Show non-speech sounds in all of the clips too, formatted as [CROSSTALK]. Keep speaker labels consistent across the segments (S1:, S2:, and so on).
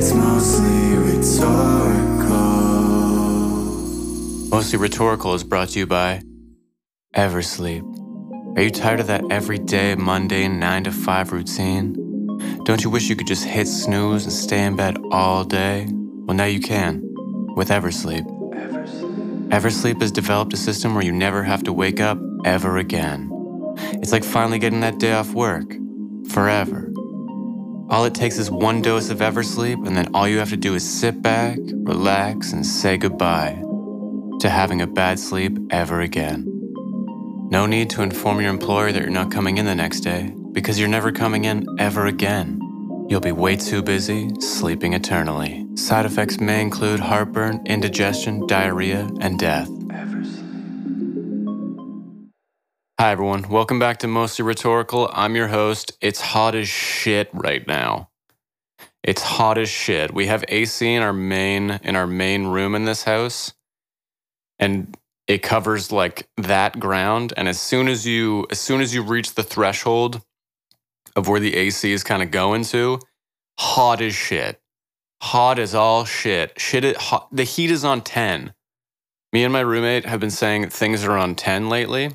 S1: It's mostly rhetorical.
S2: Mostly Rhetorical is brought to you by Eversleep. Are you tired of that everyday, mundane 9 to 5 routine? Don't you wish you could just hit snooze and stay in bed all day? Well, now you can with Eversleep. Eversleep has developed a system where you never have to wake up ever again. It's like finally getting that day off work. Forever. All it takes is one dose of Eversleep, and then all you have to do is sit back, relax, and say goodbye to having a bad sleep ever again. No need to inform your employer that you're not coming in the next day, because you're never coming in ever again. You'll be way too busy sleeping eternally. Side effects may include heartburn, indigestion, diarrhea, and death. Hi, everyone. Welcome back to Mostly Rhetorical. I'm your host. It's hot as shit right now. It's hot as shit. We have AC in our main in our main room in this house, and it covers like that ground. And as soon as you as soon as you reach the threshold of where the AC is kind of going to, hot as shit. Hot as all shit. Shit. It, hot, the heat is on ten. Me and my roommate have been saying things are on ten lately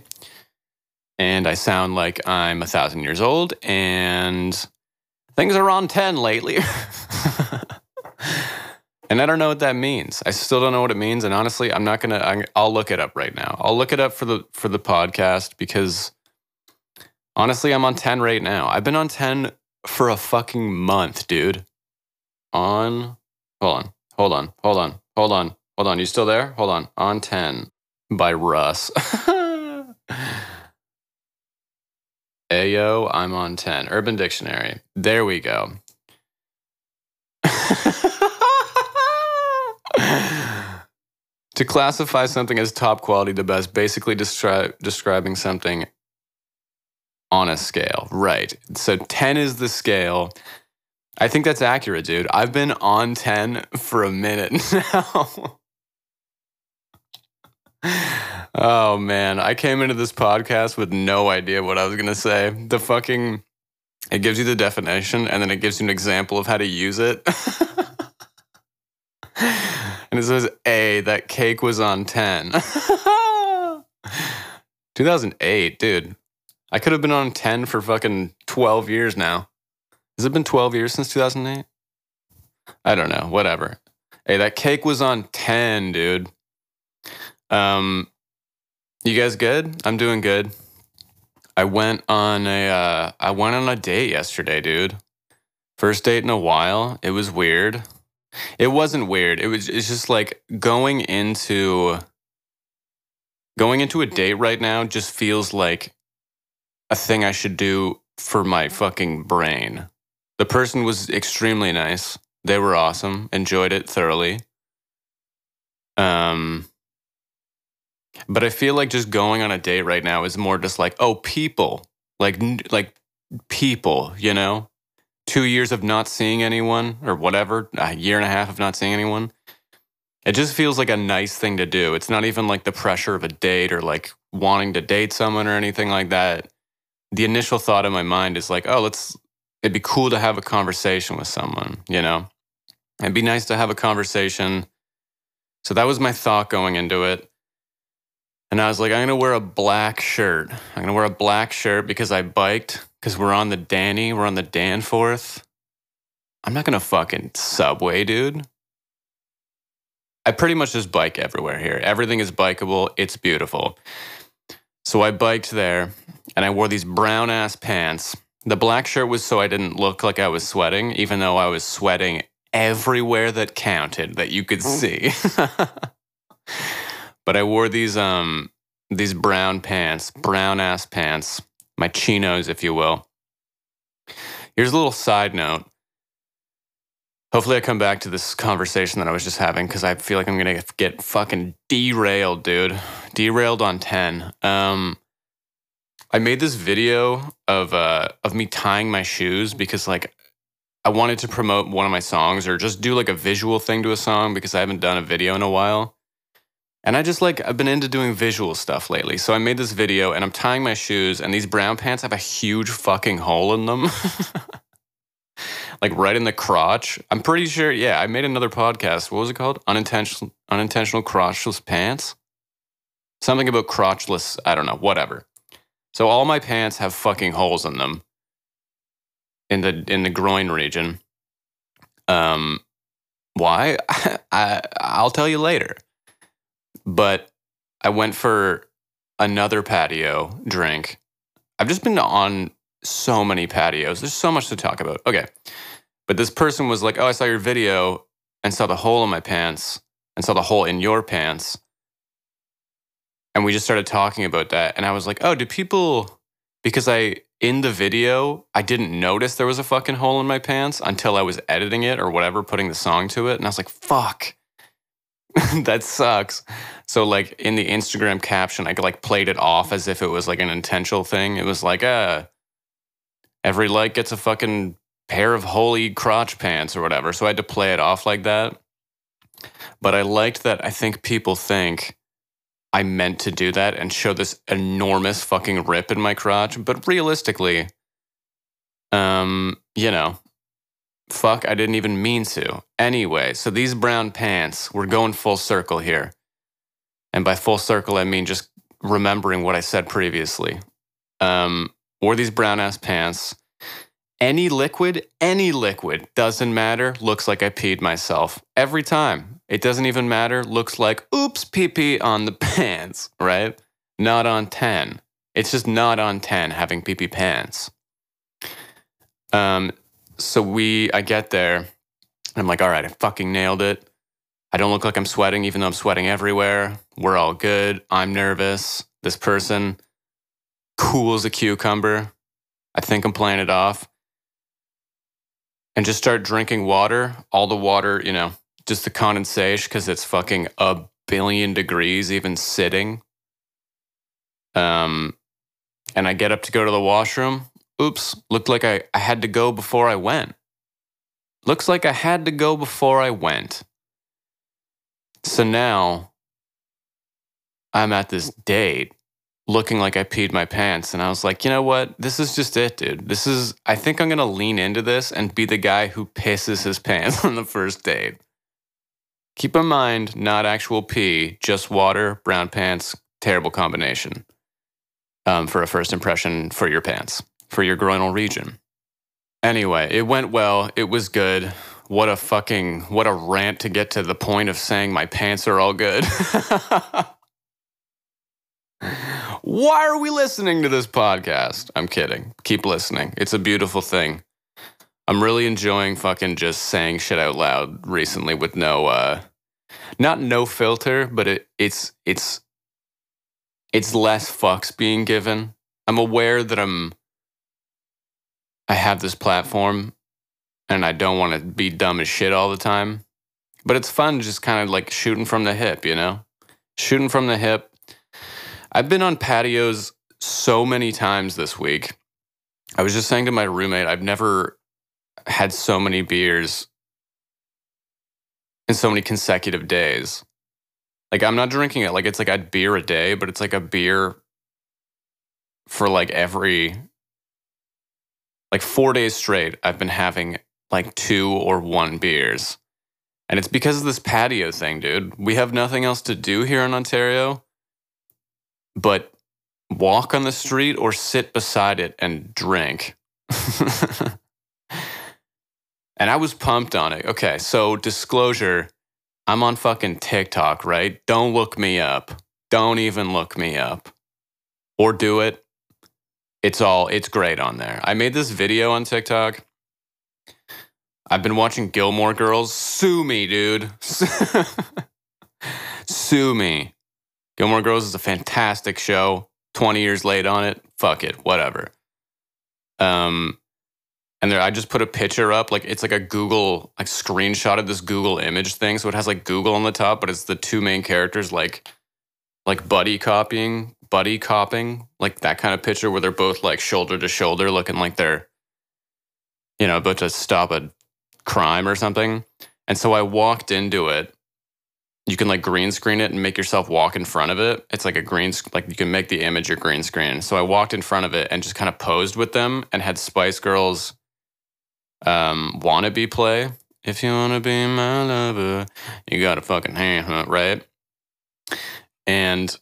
S2: and I sound like I'm a thousand years old, and things are on 10 lately. [LAUGHS] and I don't know what that means. I still don't know what it means. And honestly, I'm not gonna. I'll look it up right now. I'll look it up for the for the podcast because honestly, I'm on 10 right now. I've been on 10 for a fucking month, dude. On, hold on, hold on, hold on, hold on, hold on. You still there? Hold on. On 10 by Russ. [LAUGHS] Ayo, I'm on 10. Urban Dictionary. There we go. [LAUGHS] to classify something as top quality the best, basically descri- describing something on a scale. Right. So 10 is the scale. I think that's accurate, dude. I've been on 10 for a minute [LAUGHS] now. Oh man, I came into this podcast with no idea what I was to say. The fucking it gives you the definition and then it gives you an example of how to use it. [LAUGHS] and it says A, that cake was on 10. [LAUGHS] 2008, dude. I could have been on 10 for fucking 12 years now. Has it been 12 years since 2008? I don't know, whatever. Hey, that cake was on 10, dude. Um you guys good? I'm doing good. I went on a uh, I went on a date yesterday, dude. First date in a while. It was weird. It wasn't weird. It was it's just like going into going into a date right now just feels like a thing I should do for my fucking brain. The person was extremely nice. They were awesome. Enjoyed it thoroughly. Um but I feel like just going on a date right now is more just like, oh, people, like like people, you know, two years of not seeing anyone or whatever, a year and a half of not seeing anyone. It just feels like a nice thing to do. It's not even like the pressure of a date or like wanting to date someone or anything like that. The initial thought in my mind is like, oh, let's, it'd be cool to have a conversation with someone, you know? It'd be nice to have a conversation. So that was my thought going into it. And I was like, I'm going to wear a black shirt. I'm going to wear a black shirt because I biked, because we're on the Danny, we're on the Danforth. I'm not going to fucking subway, dude. I pretty much just bike everywhere here. Everything is bikeable. It's beautiful. So I biked there and I wore these brown ass pants. The black shirt was so I didn't look like I was sweating, even though I was sweating everywhere that counted that you could mm. see. [LAUGHS] but I wore these um these brown pants, brown ass pants, my chinos, if you will. Here's a little side note. Hopefully, I come back to this conversation that I was just having because I feel like I'm gonna get fucking derailed, dude. Derailed on ten. Um, I made this video of uh of me tying my shoes because like I wanted to promote one of my songs or just do like a visual thing to a song because I haven't done a video in a while. And I just like, I've been into doing visual stuff lately. So I made this video and I'm tying my shoes, and these brown pants have a huge fucking hole in them. [LAUGHS] like right in the crotch. I'm pretty sure. Yeah, I made another podcast. What was it called? Unintentional, unintentional crotchless pants. Something about crotchless. I don't know. Whatever. So all my pants have fucking holes in them. In the in the groin region. Um, why? [LAUGHS] I I'll tell you later. But I went for another patio drink. I've just been on so many patios. There's so much to talk about. Okay. But this person was like, Oh, I saw your video and saw the hole in my pants and saw the hole in your pants. And we just started talking about that. And I was like, Oh, do people, because I, in the video, I didn't notice there was a fucking hole in my pants until I was editing it or whatever, putting the song to it. And I was like, Fuck. [LAUGHS] that sucks. So like in the Instagram caption, I like played it off as if it was like an intentional thing. It was like, uh, every like gets a fucking pair of holy crotch pants or whatever. So I had to play it off like that. But I liked that I think people think I meant to do that and show this enormous fucking rip in my crotch. But realistically, um, you know, fuck, I didn't even mean to. Anyway, so these brown pants, we're going full circle here. And by full circle, I mean just remembering what I said previously. Um, wore these brown ass pants. Any liquid, any liquid, doesn't matter. Looks like I peed myself every time. It doesn't even matter. Looks like, oops, pee pee on the [LAUGHS] pants, right? Not on 10. It's just not on 10 having pee pee pants. Um, so we, I get there, and I'm like, all right, I fucking nailed it. I don't look like I'm sweating, even though I'm sweating everywhere. We're all good. I'm nervous. This person, cool as a cucumber. I think I'm playing it off. And just start drinking water. All the water, you know, just the condensation because it's fucking a billion degrees, even sitting. Um, and I get up to go to the washroom. Oops, looked like I, I had to go before I went. Looks like I had to go before I went. So now I'm at this date looking like I peed my pants. And I was like, you know what? This is just it, dude. This is, I think I'm going to lean into this and be the guy who pisses his pants [LAUGHS] on the first date. Keep in mind, not actual pee, just water, brown pants, terrible combination um, for a first impression for your pants, for your groinal region. Anyway, it went well. It was good. What a fucking, what a rant to get to the point of saying my pants are all good. [LAUGHS] Why are we listening to this podcast? I'm kidding. Keep listening. It's a beautiful thing. I'm really enjoying fucking just saying shit out loud recently with no uh not no filter, but it it's it's it's less fucks being given. I'm aware that I'm I have this platform and I don't want to be dumb as shit all the time. But it's fun just kind of like shooting from the hip, you know? Shooting from the hip. I've been on patios so many times this week. I was just saying to my roommate, I've never had so many beers in so many consecutive days. Like I'm not drinking it like it's like a beer a day, but it's like a beer for like every like 4 days straight I've been having like two or one beers. And it's because of this patio thing, dude. We have nothing else to do here in Ontario but walk on the street or sit beside it and drink. [LAUGHS] and I was pumped on it. Okay, so disclosure I'm on fucking TikTok, right? Don't look me up. Don't even look me up. Or do it. It's all, it's great on there. I made this video on TikTok. I've been watching Gilmore Girls. Sue me, dude. [LAUGHS] Sue me. Gilmore Girls is a fantastic show. 20 years late on it. Fuck it, whatever. Um, and there, I just put a picture up, like it's like a Google, like screenshot of this Google image thing. So it has like Google on the top, but it's the two main characters, like, like buddy copying, buddy copping, like that kind of picture where they're both like shoulder to shoulder, looking like they're, you know, about to stop a crime or something. And so I walked into it you can like green screen it and make yourself walk in front of it. It's like a green, like you can make the image your green screen. So I walked in front of it and just kind of posed with them and had Spice Girls um, wannabe play. If you wanna be my lover, you gotta fucking hunt, right? And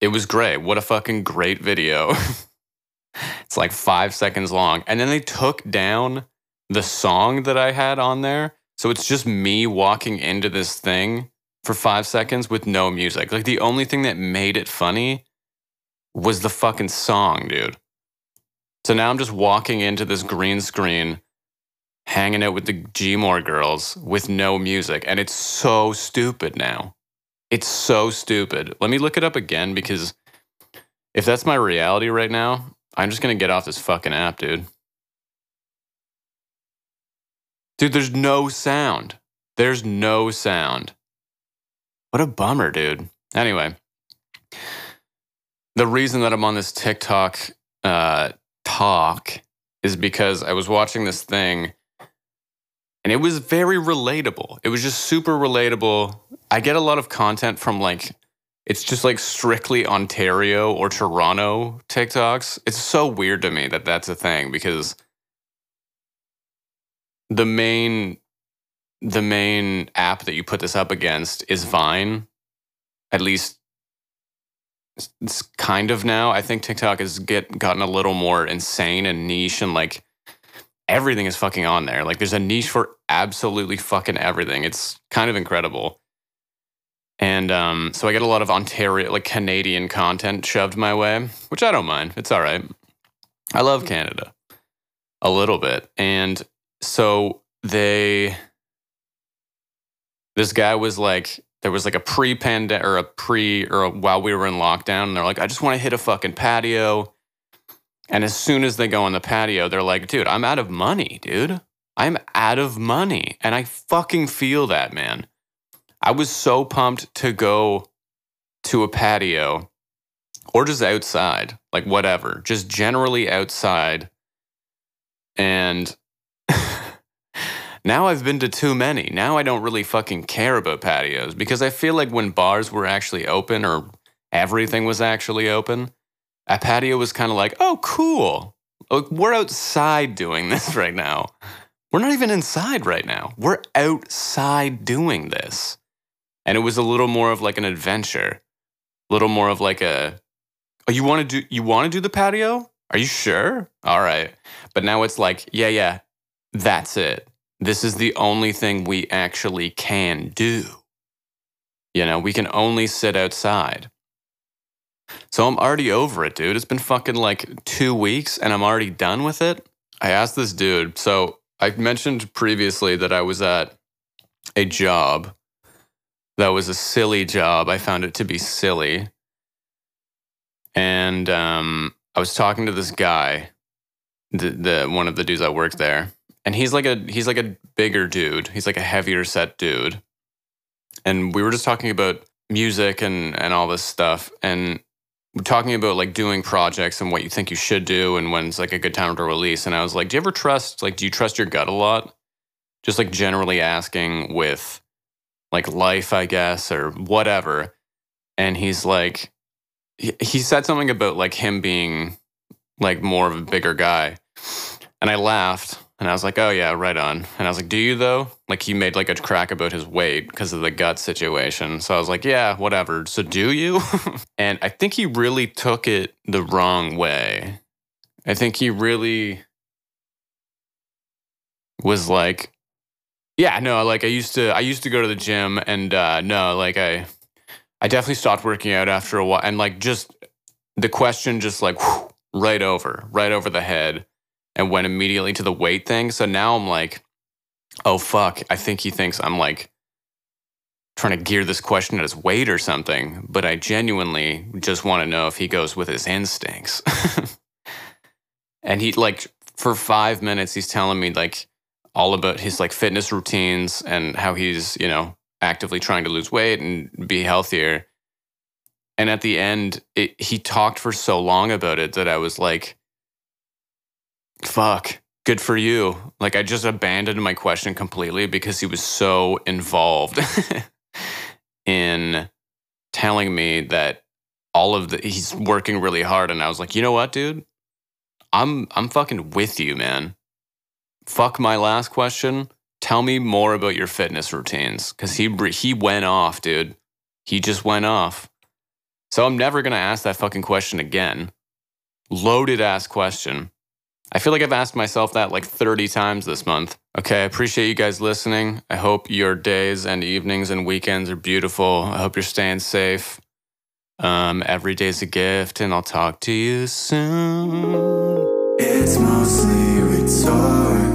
S2: it was great. What a fucking great video. [LAUGHS] it's like five seconds long. And then they took down the song that I had on there. So it's just me walking into this thing for five seconds with no music. Like the only thing that made it funny was the fucking song, dude. So now I'm just walking into this green screen, hanging out with the Gilmore girls with no music. And it's so stupid now. It's so stupid. Let me look it up again because if that's my reality right now, I'm just going to get off this fucking app, dude. Dude, there's no sound. There's no sound. What a bummer, dude. Anyway, the reason that I'm on this TikTok uh, talk is because I was watching this thing and it was very relatable. It was just super relatable. I get a lot of content from like, it's just like strictly Ontario or Toronto TikToks. It's so weird to me that that's a thing because the main the main app that you put this up against is Vine. At least it's kind of now. I think TikTok has get gotten a little more insane and niche and like everything is fucking on there. Like there's a niche for absolutely fucking everything. It's kind of incredible. And um, so I get a lot of Ontario, like Canadian content shoved my way, which I don't mind. It's all right. I love Canada a little bit. And so they this guy was like there was like a pre-pandemic or a pre or a, while we were in lockdown and they're like i just want to hit a fucking patio and as soon as they go on the patio they're like dude i'm out of money dude. I'm out of money. And i fucking feel that man. I was so pumped to go to a patio or just outside like whatever just generally outside. And [LAUGHS] now I've been to too many. Now I don't really fucking care about patios because I feel like when bars were actually open or everything was actually open, patio was kind of like, oh, cool. Like, we're outside doing [LAUGHS] this right now. We're not even inside right now. We're outside doing this. And it was a little more of like an adventure, a little more of like a, oh, you want to do, you want to do the patio? Are you sure? All right. But now it's like, yeah, yeah, that's it. This is the only thing we actually can do. You know, we can only sit outside. So I'm already over it, dude. It's been fucking like two weeks and I'm already done with it. I asked this dude. So I mentioned previously that I was at a job that was a silly job. I found it to be silly. And um, I was talking to this guy, the, the one of the dudes that worked there, and he's like a he's like a bigger dude. He's like a heavier set dude. And we were just talking about music and and all this stuff and talking about like doing projects and what you think you should do and when's like a good time to release and I was like, "Do you ever trust like do you trust your gut a lot?" Just like generally asking with like life, I guess, or whatever. And he's like he, he said something about like him being like more of a bigger guy. And I laughed and I was like, oh, yeah, right on. And I was like, do you though? Like, he made like a crack about his weight because of the gut situation. So I was like, yeah, whatever. So do you? [LAUGHS] and I think he really took it the wrong way. I think he really was like, yeah, no, like I used to, I used to go to the gym and uh, no, like I, I definitely stopped working out after a while. And like, just the question just like whew, right over, right over the head and went immediately to the weight thing. So now I'm like, oh, fuck. I think he thinks I'm like trying to gear this question at his weight or something. But I genuinely just want to know if he goes with his instincts. [LAUGHS] and he, like, for five minutes, he's telling me, like, all about his, like, fitness routines and how he's, you know, actively trying to lose weight and be healthier. And at the end, it, he talked for so long about it that I was like, fuck, good for you. Like I just abandoned my question completely because he was so involved [LAUGHS] in telling me that all of the he's working really hard and I was like, "You know what, dude? I'm I'm fucking with you, man. fuck my last question. Tell me more about your fitness routines because he he went off, dude. He just went off. So I'm never gonna ask that fucking question again. Loaded ass question. I feel like I've asked myself that like 30 times this month. Okay, I appreciate you guys listening. I hope your days and evenings and weekends are beautiful. I hope you're staying safe. Um, every day's a gift, and I'll talk to you soon.
S1: It's mostly rhetorical.